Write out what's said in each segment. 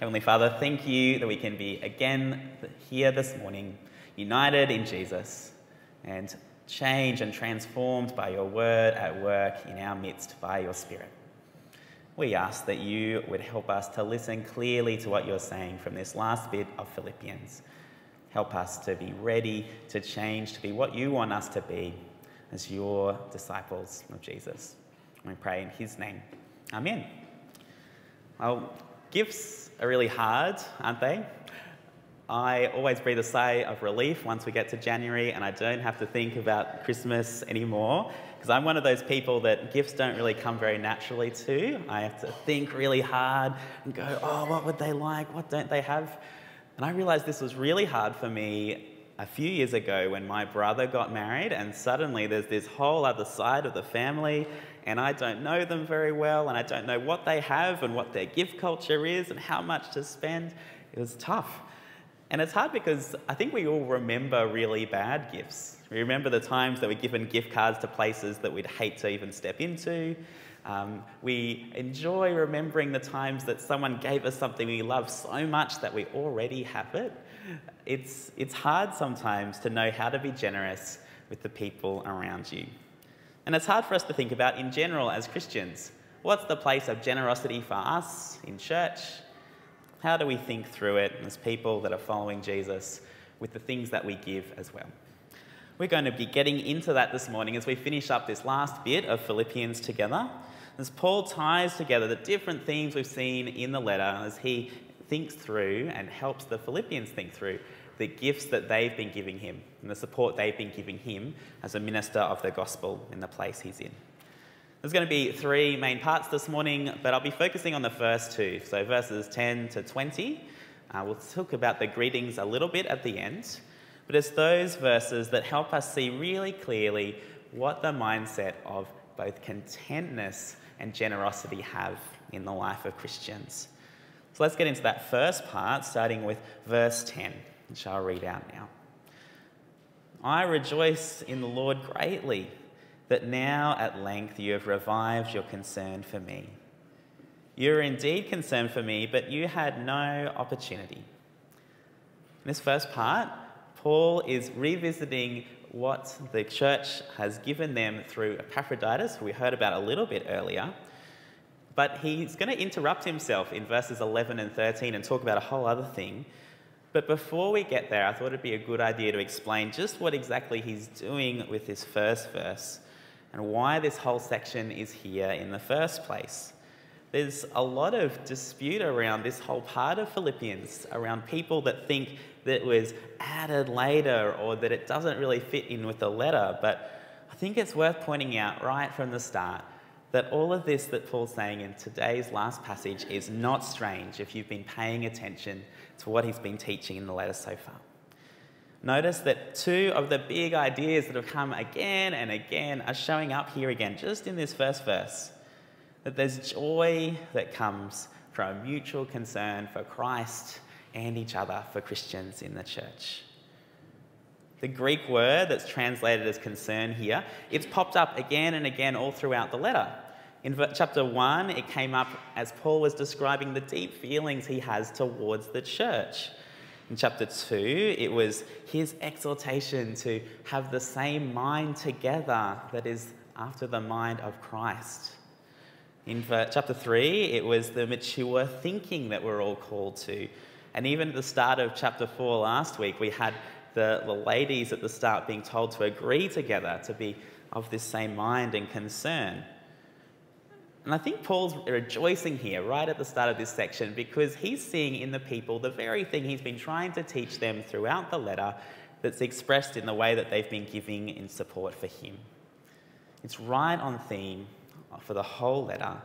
Heavenly Father, thank you that we can be again here this morning, united in Jesus, and changed and transformed by your word at work in our midst by your Spirit. We ask that you would help us to listen clearly to what you're saying from this last bit of Philippians. Help us to be ready to change to be what you want us to be as your disciples of Jesus. We pray in his name. Amen. Well, gifts are really hard, aren't they? I always breathe a sigh of relief once we get to January and I don't have to think about Christmas anymore because I'm one of those people that gifts don't really come very naturally to. I have to think really hard and go, oh, what would they like? What don't they have? And I realized this was really hard for me a few years ago when my brother got married, and suddenly there's this whole other side of the family, and I don't know them very well, and I don't know what they have and what their gift culture is and how much to spend. It was tough. And it's hard because I think we all remember really bad gifts. We remember the times that we're given gift cards to places that we'd hate to even step into. Um, we enjoy remembering the times that someone gave us something we love so much that we already have it. It's, it's hard sometimes to know how to be generous with the people around you. And it's hard for us to think about in general as Christians. What's the place of generosity for us in church? How do we think through it as people that are following Jesus with the things that we give as well? We're going to be getting into that this morning as we finish up this last bit of Philippians together. As Paul ties together the different themes we've seen in the letter, as he thinks through and helps the Philippians think through the gifts that they've been giving him and the support they've been giving him as a minister of the gospel in the place he's in. There's going to be three main parts this morning, but I'll be focusing on the first two. So, verses 10 to 20. Uh, we'll talk about the greetings a little bit at the end, but it's those verses that help us see really clearly what the mindset of both contentness and generosity have in the life of Christians. So, let's get into that first part, starting with verse 10, which I'll read out now. I rejoice in the Lord greatly that now at length you have revived your concern for me. You were indeed concerned for me, but you had no opportunity. In this first part, Paul is revisiting what the church has given them through Epaphroditus, who we heard about a little bit earlier. But he's going to interrupt himself in verses 11 and 13 and talk about a whole other thing. But before we get there, I thought it'd be a good idea to explain just what exactly he's doing with this first verse and why this whole section is here in the first place. There's a lot of dispute around this whole part of Philippians, around people that think that it was added later or that it doesn't really fit in with the letter. But I think it's worth pointing out right from the start that all of this that Paul's saying in today's last passage is not strange if you've been paying attention to what he's been teaching in the letter so far. Notice that two of the big ideas that have come again and again are showing up here again, just in this first verse. That there's joy that comes from a mutual concern for Christ and each other, for Christians in the church. The Greek word that's translated as concern here, it's popped up again and again all throughout the letter. In chapter 1, it came up as Paul was describing the deep feelings he has towards the church. In chapter 2, it was his exhortation to have the same mind together that is after the mind of Christ. In chapter 3, it was the mature thinking that we're all called to. And even at the start of chapter 4 last week, we had the, the ladies at the start being told to agree together to be of this same mind and concern. And I think Paul's rejoicing here right at the start of this section because he's seeing in the people the very thing he's been trying to teach them throughout the letter that's expressed in the way that they've been giving in support for him. It's right on theme for the whole letter.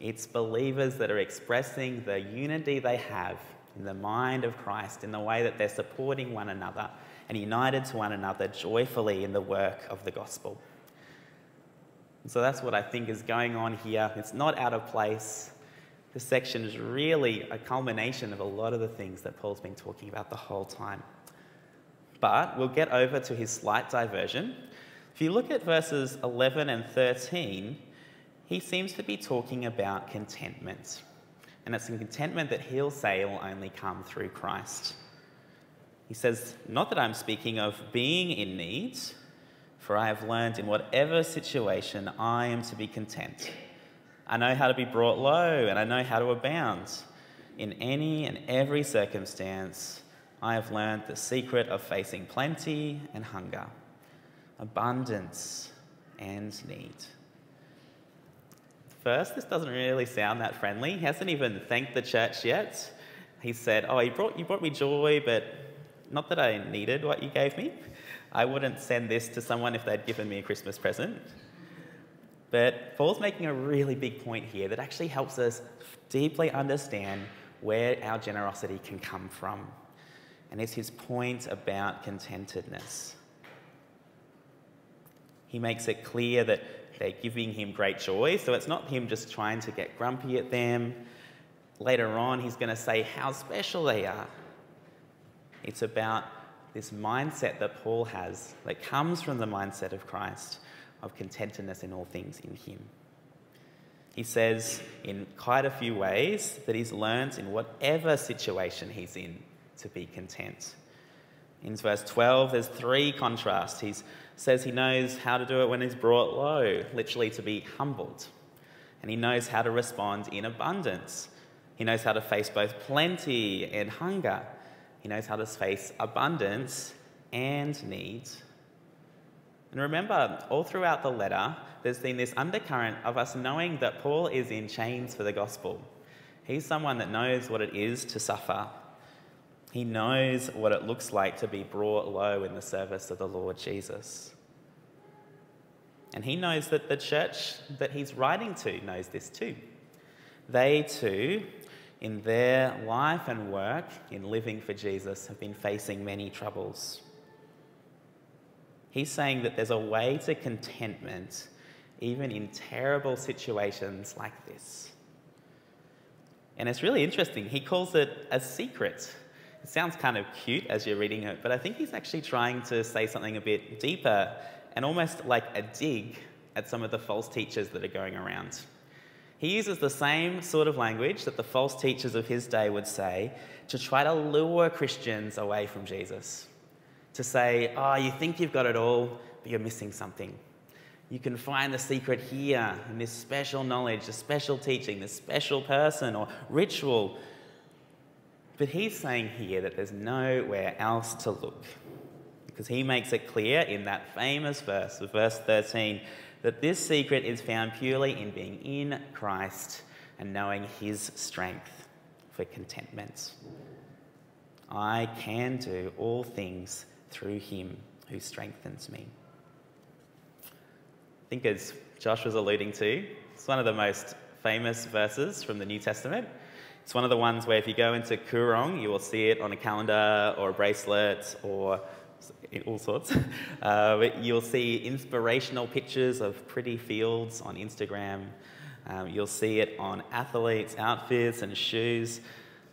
It's believers that are expressing the unity they have in the mind of Christ in the way that they're supporting one another and united to one another joyfully in the work of the gospel. So that's what I think is going on here. It's not out of place. This section is really a culmination of a lot of the things that Paul's been talking about the whole time. But we'll get over to his slight diversion. If you look at verses 11 and 13, he seems to be talking about contentment. And it's a contentment that he'll say will only come through Christ. He says, Not that I'm speaking of being in need, for I have learned in whatever situation I am to be content. I know how to be brought low, and I know how to abound. In any and every circumstance, I have learned the secret of facing plenty and hunger, abundance and need. First, this doesn't really sound that friendly. He hasn't even thanked the church yet. He said, Oh, you brought, you brought me joy, but not that I needed what you gave me. I wouldn't send this to someone if they'd given me a Christmas present. But Paul's making a really big point here that actually helps us deeply understand where our generosity can come from. And it's his point about contentedness. He makes it clear that they're giving him great joy, so it's not him just trying to get grumpy at them. Later on, he's going to say how special they are. It's about this mindset that Paul has that comes from the mindset of Christ of contentedness in all things in him. He says in quite a few ways that he's learnt in whatever situation he's in to be content. In verse 12, there's three contrasts. He says he knows how to do it when he's brought low, literally to be humbled. And he knows how to respond in abundance. He knows how to face both plenty and hunger. He knows how to face abundance and need. And remember, all throughout the letter, there's been this undercurrent of us knowing that Paul is in chains for the gospel. He's someone that knows what it is to suffer. He knows what it looks like to be brought low in the service of the Lord Jesus. And he knows that the church that he's writing to knows this too. They too in their life and work in living for Jesus have been facing many troubles. He's saying that there's a way to contentment even in terrible situations like this. And it's really interesting. He calls it a secret. It sounds kind of cute as you're reading it, but I think he's actually trying to say something a bit deeper and almost like a dig at some of the false teachers that are going around. He uses the same sort of language that the false teachers of his day would say to try to lure Christians away from Jesus. To say, oh, you think you've got it all, but you're missing something. You can find the secret here in this special knowledge, this special teaching, this special person or ritual. But he's saying here that there's nowhere else to look. Because he makes it clear in that famous verse, verse 13, that this secret is found purely in being in Christ and knowing his strength for contentment. I can do all things through him who strengthens me. I think, as Josh was alluding to, it's one of the most famous verses from the New Testament. It's one of the ones where if you go into Koorong, you will see it on a calendar or a bracelet or all sorts. Uh, you'll see inspirational pictures of pretty fields on Instagram. Um, you'll see it on athletes' outfits and shoes.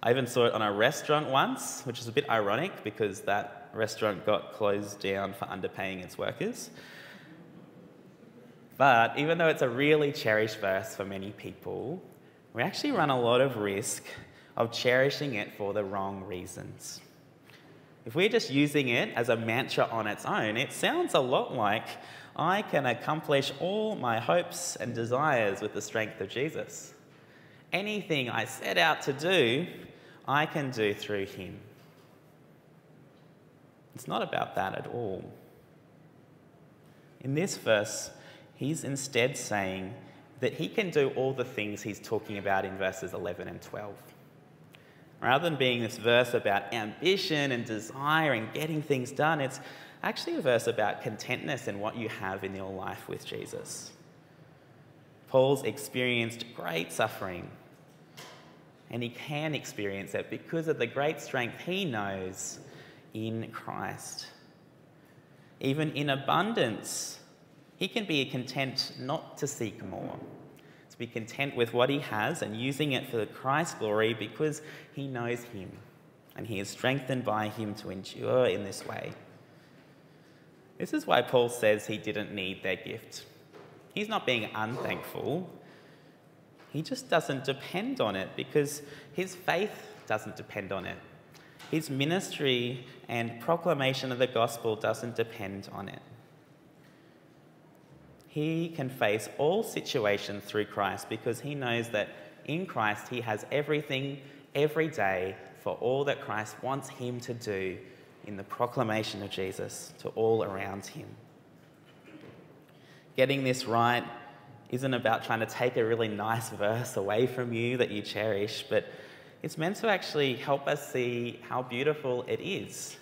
I even saw it on a restaurant once, which is a bit ironic because that restaurant got closed down for underpaying its workers. But even though it's a really cherished verse for many people, we actually run a lot of risk of cherishing it for the wrong reasons. If we're just using it as a mantra on its own, it sounds a lot like I can accomplish all my hopes and desires with the strength of Jesus. Anything I set out to do, I can do through Him. It's not about that at all. In this verse, he's instead saying that he can do all the things he's talking about in verses 11 and 12. Rather than being this verse about ambition and desire and getting things done, it's actually a verse about contentness and what you have in your life with Jesus. Paul's experienced great suffering, and he can experience it because of the great strength he knows in Christ. Even in abundance, he can be content not to seek more to be content with what he has and using it for Christ's glory because he knows him and he is strengthened by him to endure in this way. This is why Paul says he didn't need their gift. He's not being unthankful. he just doesn't depend on it because his faith doesn't depend on it. His ministry and proclamation of the gospel doesn't depend on it. He can face all situations through Christ because he knows that in Christ he has everything every day for all that Christ wants him to do in the proclamation of Jesus to all around him. Getting this right isn't about trying to take a really nice verse away from you that you cherish, but it's meant to actually help us see how beautiful it is.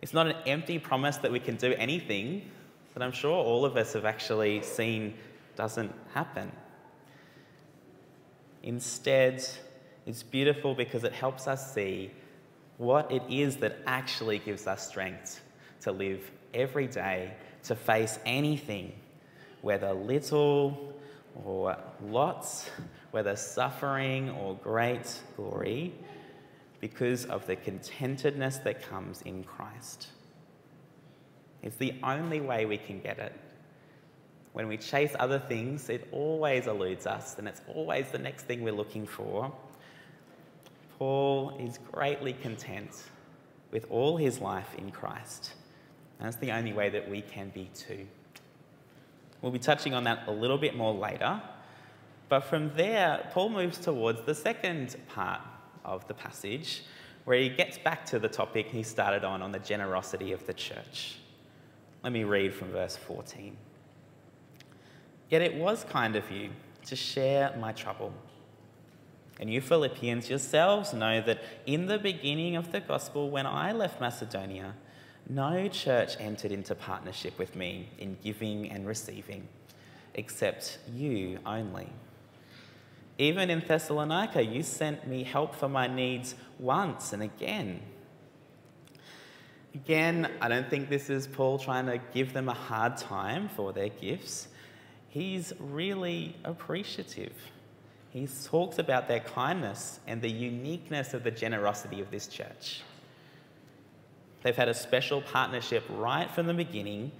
It's not an empty promise that we can do anything that I'm sure all of us have actually seen doesn't happen. Instead, it's beautiful because it helps us see what it is that actually gives us strength to live every day, to face anything, whether little or lots, whether suffering or great glory, because of the contentedness that comes in Christ. It's the only way we can get it. When we chase other things, it always eludes us, and it's always the next thing we're looking for. Paul is greatly content with all his life in Christ. And that's the only way that we can be too. We'll be touching on that a little bit more later. But from there, Paul moves towards the second part of the passage, where he gets back to the topic he started on, on the generosity of the church. Let me read from verse 14. Yet it was kind of you to share my trouble. And you Philippians yourselves know that in the beginning of the gospel, when I left Macedonia, no church entered into partnership with me in giving and receiving, except you only. Even in Thessalonica, you sent me help for my needs once and again. Again, I don't think this is Paul trying to give them a hard time for their gifts. He's really appreciative. He talks about their kindness and the uniqueness of the generosity of this church. They've had a special partnership right from the beginning.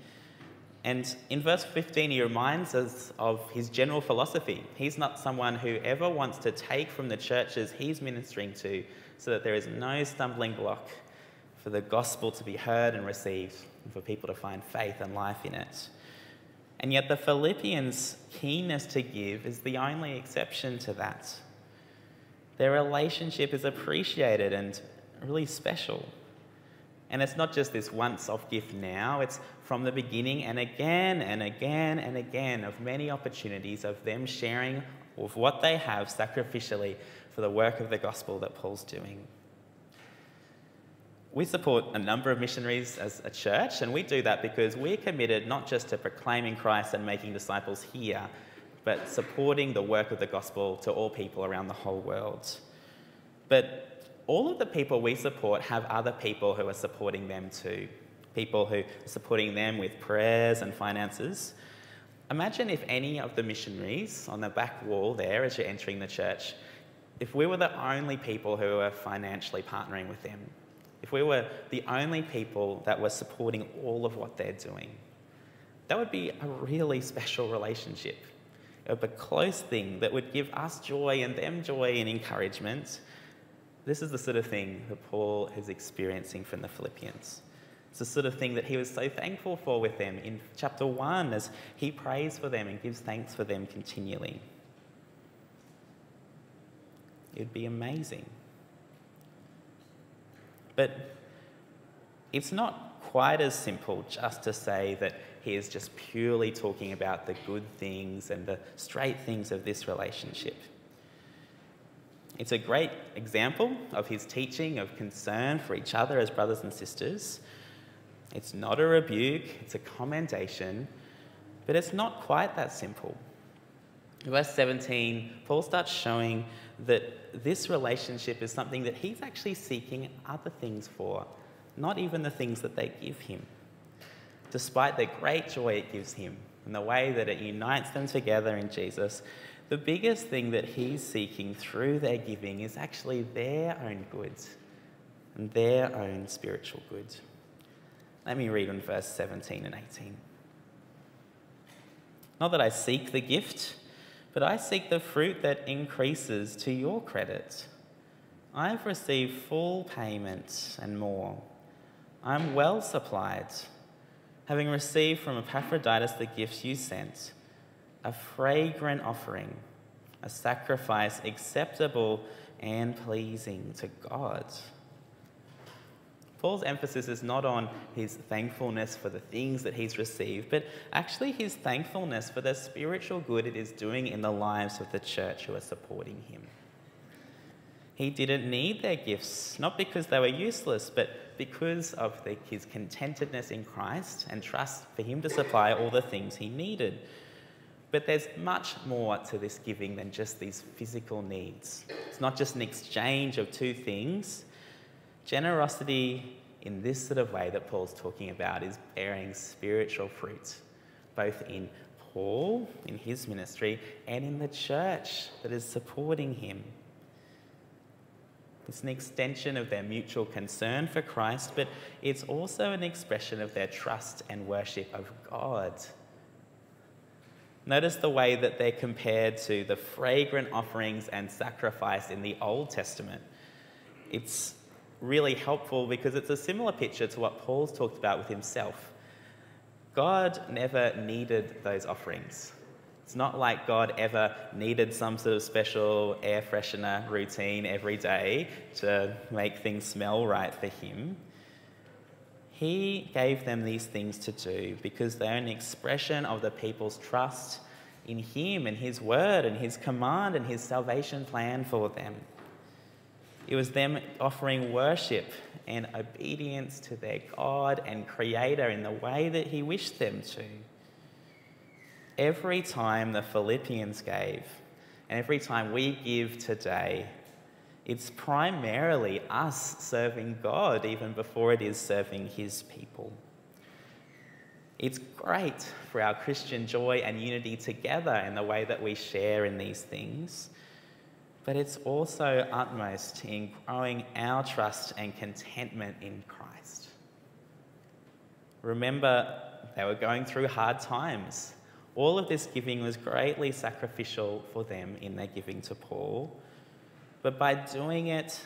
And in verse 15, he reminds us of his general philosophy. He's not someone who ever wants to take from the churches he's ministering to so that there is no stumbling block for the gospel to be heard and received and for people to find faith and life in it. And yet, the Philippians' keenness to give is the only exception to that. Their relationship is appreciated and really special. And it's not just this once off gift now, it's from the beginning and again and again and again of many opportunities of them sharing of what they have sacrificially for the work of the gospel that Paul's doing. We support a number of missionaries as a church, and we do that because we're committed not just to proclaiming Christ and making disciples here, but supporting the work of the gospel to all people around the whole world. But all of the people we support have other people who are supporting them too. People who are supporting them with prayers and finances. Imagine if any of the missionaries on the back wall there as you're entering the church, if we were the only people who were financially partnering with them, if we were the only people that were supporting all of what they're doing, that would be a really special relationship. It would be a close thing that would give us joy and them joy and encouragement this is the sort of thing that Paul is experiencing from the Philippians. It's the sort of thing that he was so thankful for with them in chapter 1 as he prays for them and gives thanks for them continually. It'd be amazing. But it's not quite as simple just to say that he is just purely talking about the good things and the straight things of this relationship. It's a great example of his teaching of concern for each other as brothers and sisters. It's not a rebuke, it's a commendation, but it's not quite that simple. Verse 17, Paul starts showing that this relationship is something that he's actually seeking other things for, not even the things that they give him. Despite the great joy it gives him and the way that it unites them together in Jesus, the biggest thing that he's seeking through their giving is actually their own goods and their own spiritual goods. Let me read on verse 17 and 18. Not that I seek the gift, but I seek the fruit that increases to your credit. I have received full payment and more. I am well supplied, having received from Epaphroditus the gifts you sent a fragrant offering, a sacrifice acceptable and pleasing to God. Paul's emphasis is not on his thankfulness for the things that he's received, but actually his thankfulness for the spiritual good it is doing in the lives of the church who are supporting him. He didn't need their gifts, not because they were useless, but because of the, his contentedness in Christ and trust for him to supply all the things he needed. But there's much more to this giving than just these physical needs. It's not just an exchange of two things, Generosity in this sort of way that Paul's talking about is bearing spiritual fruit, both in Paul, in his ministry, and in the church that is supporting him. It's an extension of their mutual concern for Christ, but it's also an expression of their trust and worship of God. Notice the way that they're compared to the fragrant offerings and sacrifice in the Old Testament. It's really helpful because it's a similar picture to what Paul's talked about with himself. God never needed those offerings. It's not like God ever needed some sort of special air freshener routine every day to make things smell right for him. He gave them these things to do because they're an expression of the people's trust in Him and His word and His command and His salvation plan for them. It was them offering worship and obedience to their God and Creator in the way that He wished them to. Every time the Philippians gave, and every time we give today, it's primarily us serving God even before it is serving His people. It's great for our Christian joy and unity together in the way that we share in these things but it's also utmost in growing our trust and contentment in Christ. Remember, they were going through hard times. All of this giving was greatly sacrificial for them in their giving to Paul, but by doing it,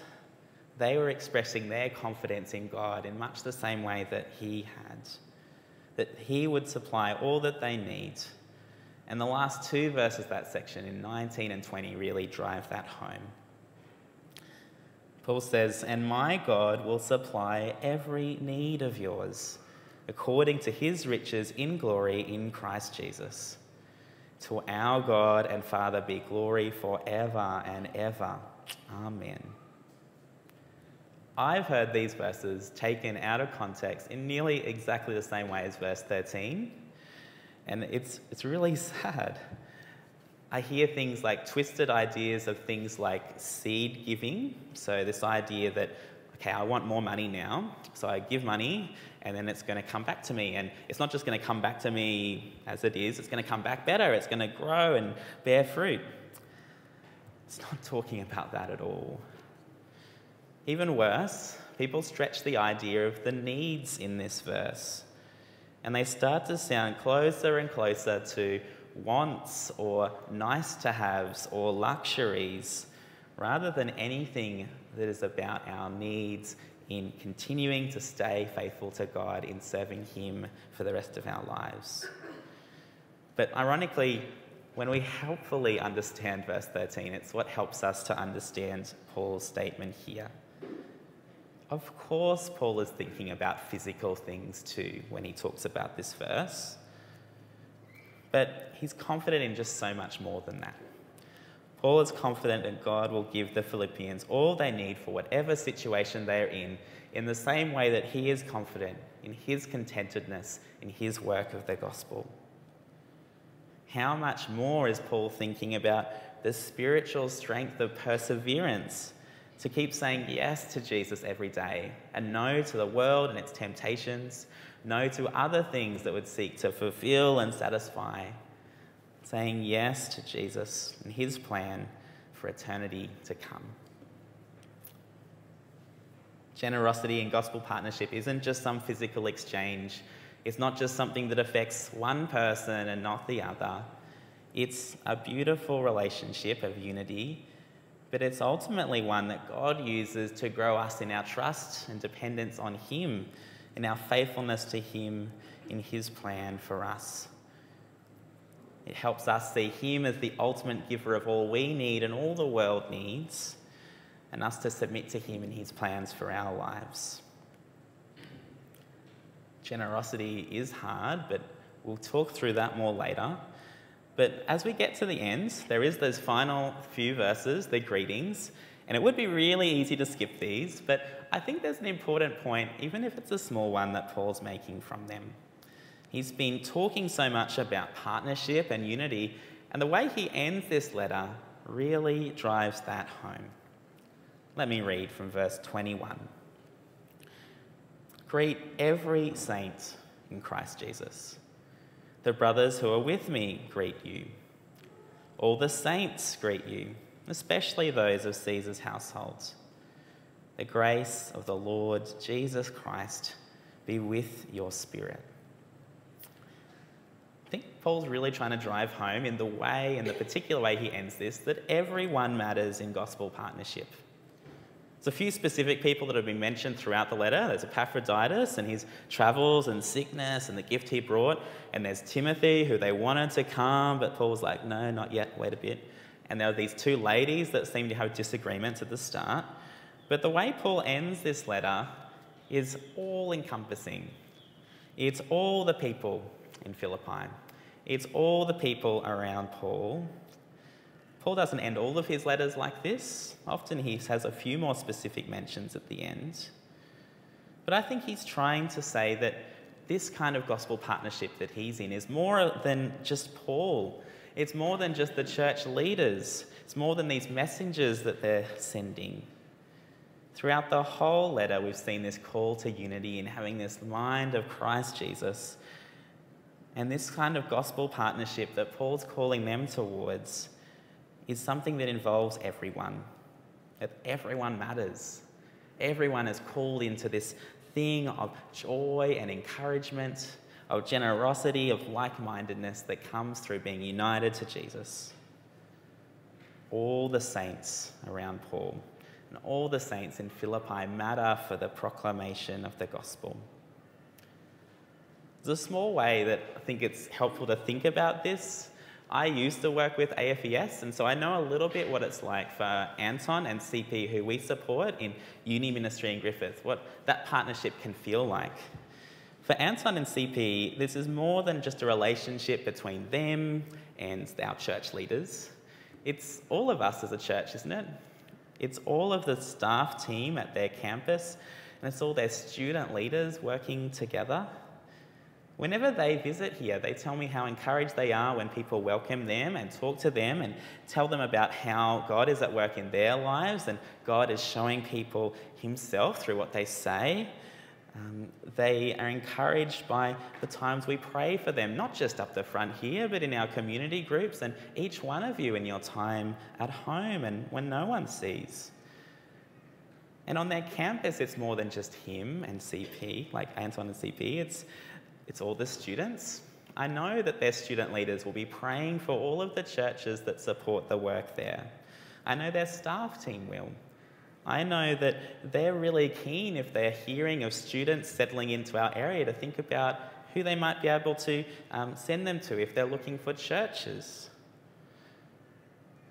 they were expressing their confidence in God in much the same way that He had, that He would supply all that they need and the last two verses of that section, in 19 and 20, really drive that home. Paul says, And my God will supply every need of yours according to his riches in glory in Christ Jesus. To our God and Father be glory forever and ever. Amen. I've heard these verses taken out of context in nearly exactly the same way as verse 13 and it's, it's really sad. I hear things like twisted ideas of things like seed giving. So, this idea that, okay, I want more money now, so I give money and then it's going to come back to me. And it's not just going to come back to me as it is, it's going to come back better. It's going to grow and bear fruit. It's not talking about that at all. Even worse, people stretch the idea of the needs in this verse and they start to sound closer and closer to wants or nice to haves or luxuries rather than anything that is about our needs in continuing to stay faithful to God in serving Him for the rest of our lives. But ironically, when we helpfully understand verse 13, it's what helps us to understand Paul's statement here. Of course, Paul is thinking about physical things too when he talks about this verse, but he's confident in just so much more than that. Paul is confident that God will give the Philippians all they need for whatever situation they are in, in the same way that he is confident in his contentedness in his work of the gospel. How much more is Paul thinking about the spiritual strength of perseverance to keep saying yes to Jesus every day and no to the world and its temptations, no to other things that would seek to fulfill and satisfy, saying yes to Jesus and his plan for eternity to come. Generosity and gospel partnership isn't just some physical exchange. It's not just something that affects one person and not the other. It's a beautiful relationship of unity, but it's ultimately one that God uses to grow us in our trust and dependence on Him, in our faithfulness to Him in His plan for us. It helps us see Him as the ultimate giver of all we need and all the world needs, and us to submit to Him and His plans for our lives. Generosity is hard, but we'll talk through that more later. But as we get to the end, there is those final few verses, the greetings, and it would be really easy to skip these, but I think there's an important point, even if it's a small one, that Paul's making from them. He's been talking so much about partnership and unity, and the way he ends this letter really drives that home. Let me read from verse 21. Greet every saint in Christ Jesus. The brothers who are with me greet you. All the saints greet you, especially those of Caesar's household. The grace of the Lord Jesus Christ be with your spirit. I think Paul's really trying to drive home in the way, in the particular way he ends this, that everyone matters in gospel partnership. There's a few specific people that have been mentioned throughout the letter. There's Epaphroditus and his travels and sickness and the gift he brought. And there's Timothy, who they wanted to come, but Paul was like, no, not yet, wait a bit. And there are these two ladies that seem to have disagreements at the start. But the way Paul ends this letter is all encompassing. It's all the people in Philippi. It's all the people around Paul. Paul doesn't end all of his letters like this. Often he has a few more specific mentions at the end. But I think he's trying to say that this kind of gospel partnership that he's in is more than just Paul. It's more than just the church leaders. It's more than these messengers that they're sending. Throughout the whole letter, we've seen this call to unity and having this mind of Christ Jesus and this kind of gospel partnership that Paul's calling them towards is something that involves everyone. That everyone matters. Everyone is called into this thing of joy and encouragement, of generosity, of like mindedness that comes through being united to Jesus. All the saints around Paul and all the saints in Philippi matter for the proclamation of the gospel. There's a small way that I think it's helpful to think about this. I used to work with AFES, and so I know a little bit what it's like for Anton and CP, who we support in uni ministry in Griffith, what that partnership can feel like. For Anton and CP, this is more than just a relationship between them and our church leaders. It's all of us as a church, isn't it? It's all of the staff team at their campus, and it's all their student leaders working together. Whenever they visit here, they tell me how encouraged they are when people welcome them and talk to them and tell them about how God is at work in their lives and God is showing people Himself through what they say. Um, they are encouraged by the times we pray for them, not just up the front here, but in our community groups and each one of you in your time at home and when no one sees. And on their campus, it's more than just him and CP, like Anton and CP. It's it's all the students. I know that their student leaders will be praying for all of the churches that support the work there. I know their staff team will. I know that they're really keen if they're hearing of students settling into our area to think about who they might be able to um, send them to if they're looking for churches.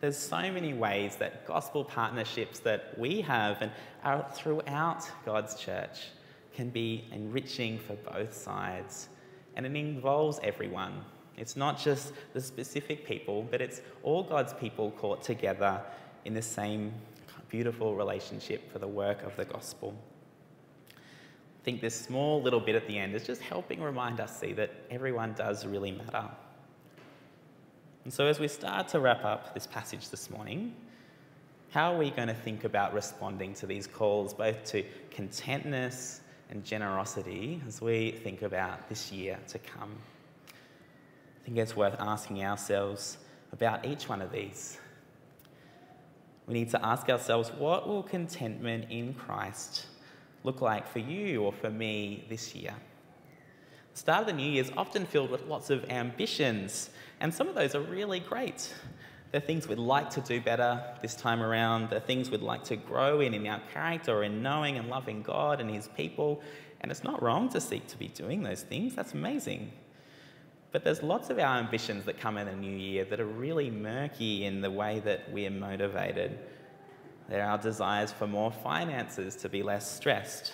There's so many ways that gospel partnerships that we have and are throughout God's church can be enriching for both sides. And it involves everyone. It's not just the specific people, but it's all God's people caught together in the same beautiful relationship for the work of the gospel. I think this small little bit at the end is just helping remind us see that everyone does really matter. And so as we start to wrap up this passage this morning, how are we going to think about responding to these calls, both to contentness and generosity as we think about this year to come. I think it's worth asking ourselves about each one of these. We need to ask ourselves what will contentment in Christ look like for you or for me this year? The start of the new year is often filled with lots of ambitions, and some of those are really great. They're things we'd like to do better this time around. They're things we'd like to grow in in our character in knowing and loving God and His people. And it's not wrong to seek to be doing those things. That's amazing. But there's lots of our ambitions that come in the new year that are really murky in the way that we are motivated. There are desires for more finances to be less stressed.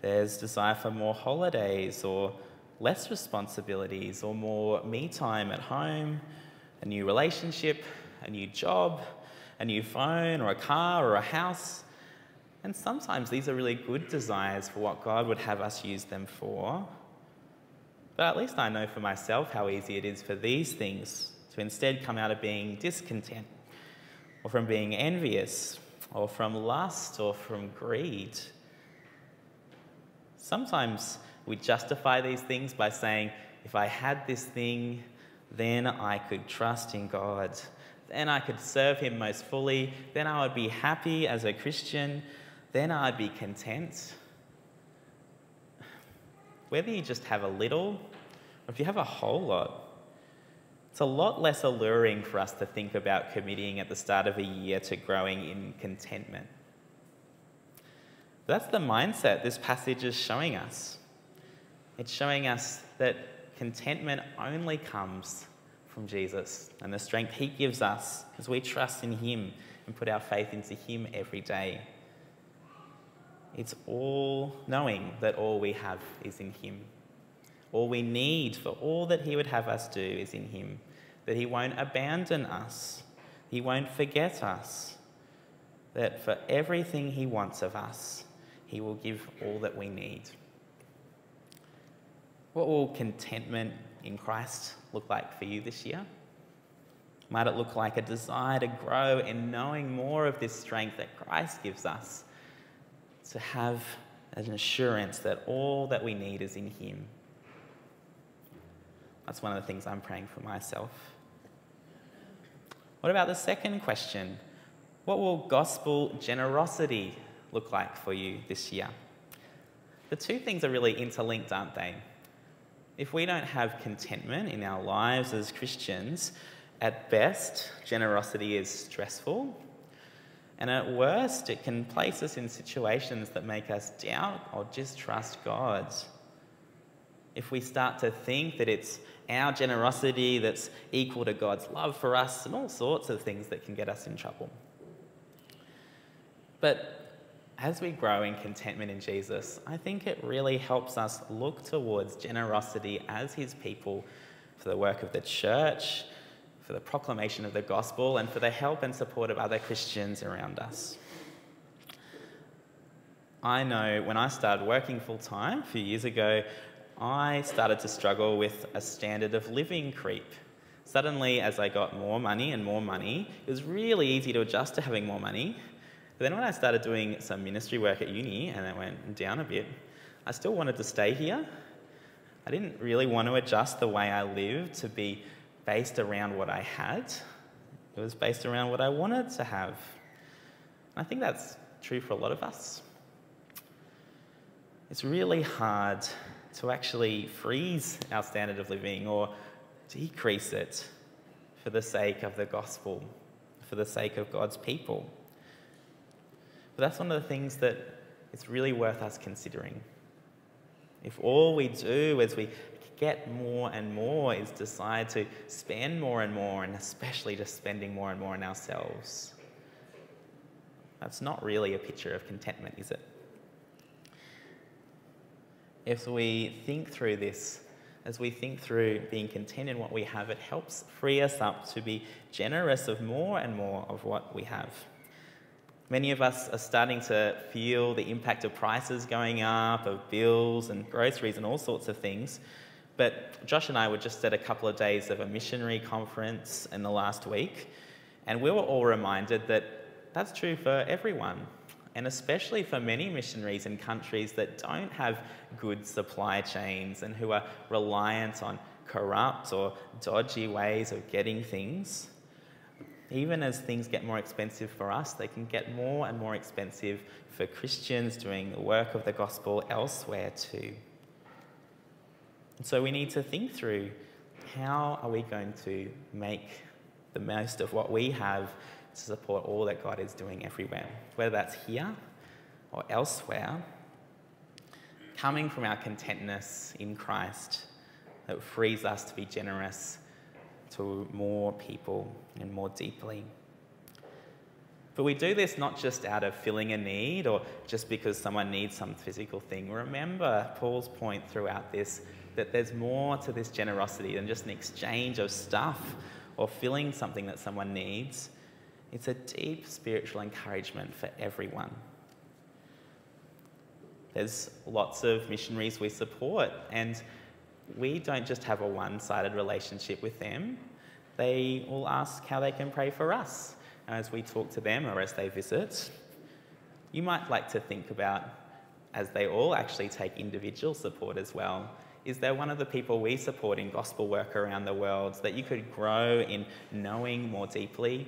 There's desire for more holidays or less responsibilities or more me time at home, a new relationship, a new job, a new phone or a car or a house. And sometimes these are really good desires for what God would have us use them for. But at least I know for myself how easy it is for these things to instead come out of being discontent, or from being envious, or from lust, or from greed. Sometimes we justify these things by saying, if I had this thing, then I could trust in God. Then I could serve Him most fully. Then I would be happy as a Christian. Then I'd be content. Whether you just have a little, or if you have a whole lot, it's a lot less alluring for us to think about committing at the start of a year to growing in contentment. That's the mindset this passage is showing us. It's showing us that contentment only comes from Jesus and the strength he gives us as we trust in him and put our faith into him every day. It's all knowing that all we have is in Him. All we need for all that He would have us do is in Him. That He won't abandon us, He won't forget us. That for everything He wants of us, He will give all that we need. What will contentment in Christ look like for you this year? Might it look like a desire to grow in knowing more of this strength that Christ gives us to have an assurance that all that we need is in Him. That's one of the things I'm praying for myself. What about the second question? What will gospel generosity look like for you this year? The two things are really interlinked, aren't they? If we don't have contentment in our lives as Christians, at best, generosity is stressful and at worst, it can place us in situations that make us doubt or distrust God. If we start to think that it's our generosity that's equal to God's love for us, and all sorts of things that can get us in trouble. But as we grow in contentment in Jesus, I think it really helps us look towards generosity as His people for the work of the church for the proclamation of the gospel, and for the help and support of other Christians around us. I know when I started working full time a few years ago, I started to struggle with a standard of living creep. Suddenly, as I got more money and more money, it was really easy to adjust to having more money. But then when I started doing some ministry work at uni and it went down a bit, I still wanted to stay here. I didn't really want to adjust the way I lived to be based around what I had, it was based around what I wanted to have. And I think that's true for a lot of us. It's really hard to actually freeze our standard of living or decrease it for the sake of the gospel, for the sake of God's people. But that's one of the things that it's really worth us considering. If all we do as we get more and more is decide to spend more and more, and especially just spending more and more on ourselves. That's not really a picture of contentment, is it? If we think through this, as we think through being content in what we have, it helps free us up to be generous of more and more of what we have. Many of us are starting to feel the impact of prices going up, of bills and groceries and all sorts of things. But Josh and I were just at a couple of days of a missionary conference in the last week, and we were all reminded that that's true for everyone, and especially for many missionaries in countries that don't have good supply chains and who are reliant on corrupt or dodgy ways of getting things. Even as things get more expensive for us, they can get more and more expensive for Christians doing the work of the gospel elsewhere too. And so we need to think through how are we going to make the most of what we have to support all that God is doing everywhere, whether that's here or elsewhere, coming from our contentness in Christ that frees us to be generous to more people and more deeply. But we do this not just out of filling a need or just because someone needs some physical thing. Remember Paul's point throughout this that there's more to this generosity than just an exchange of stuff or filling something that someone needs. It's a deep spiritual encouragement for everyone. There's lots of missionaries we support, and we don't just have a one sided relationship with them. They will ask how they can pray for us And as we talk to them or as they visit. You might like to think about, as they all actually take individual support as well, is there one of the people we support in gospel work around the world that you could grow in knowing more deeply?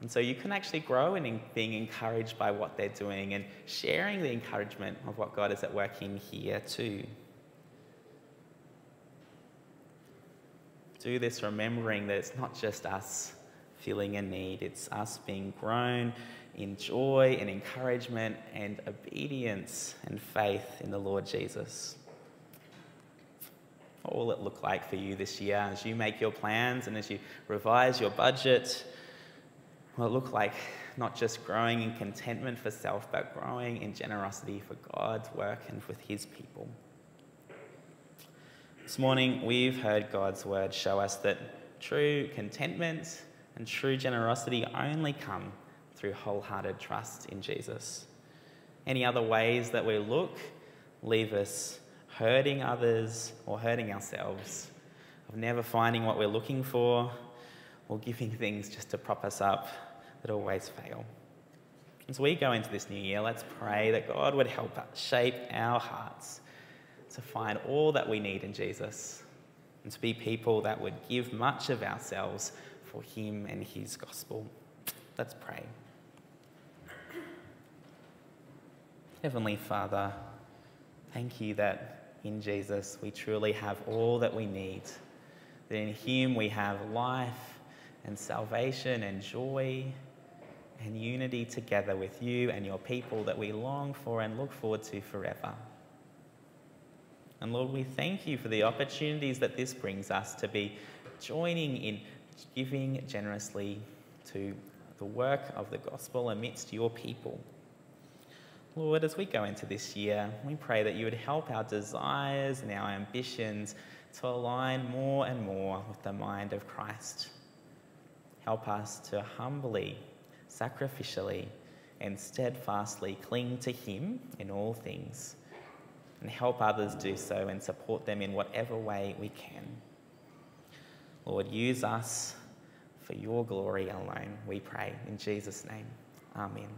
And so you can actually grow in being encouraged by what they're doing and sharing the encouragement of what God is at work in here too. Do this remembering that it's not just us feeling a need, it's us being grown in joy and encouragement and obedience and faith in the Lord Jesus. What will it look like for you this year as you make your plans and as you revise your budget? Will it look like not just growing in contentment for self, but growing in generosity for God's work and with His people? This morning, we've heard God's word show us that true contentment and true generosity only come through wholehearted trust in Jesus. Any other ways that we look leave us hurting others or hurting ourselves, of never finding what we're looking for, or giving things just to prop us up that always fail. As we go into this new year, let's pray that God would help us shape our hearts to find all that we need in Jesus and to be people that would give much of ourselves for Him and His gospel. Let's pray. Heavenly Father, thank you that in Jesus we truly have all that we need. That in Him we have life and salvation and joy and unity together with you and your people that we long for and look forward to forever. And Lord, we thank you for the opportunities that this brings us to be joining in giving generously to the work of the gospel amidst your people. Lord, as we go into this year, we pray that you would help our desires and our ambitions to align more and more with the mind of Christ. Help us to humbly, sacrificially, and steadfastly cling to Him in all things, and help others do so and support them in whatever way we can. Lord, use us for your glory alone, we pray. In Jesus' name, amen.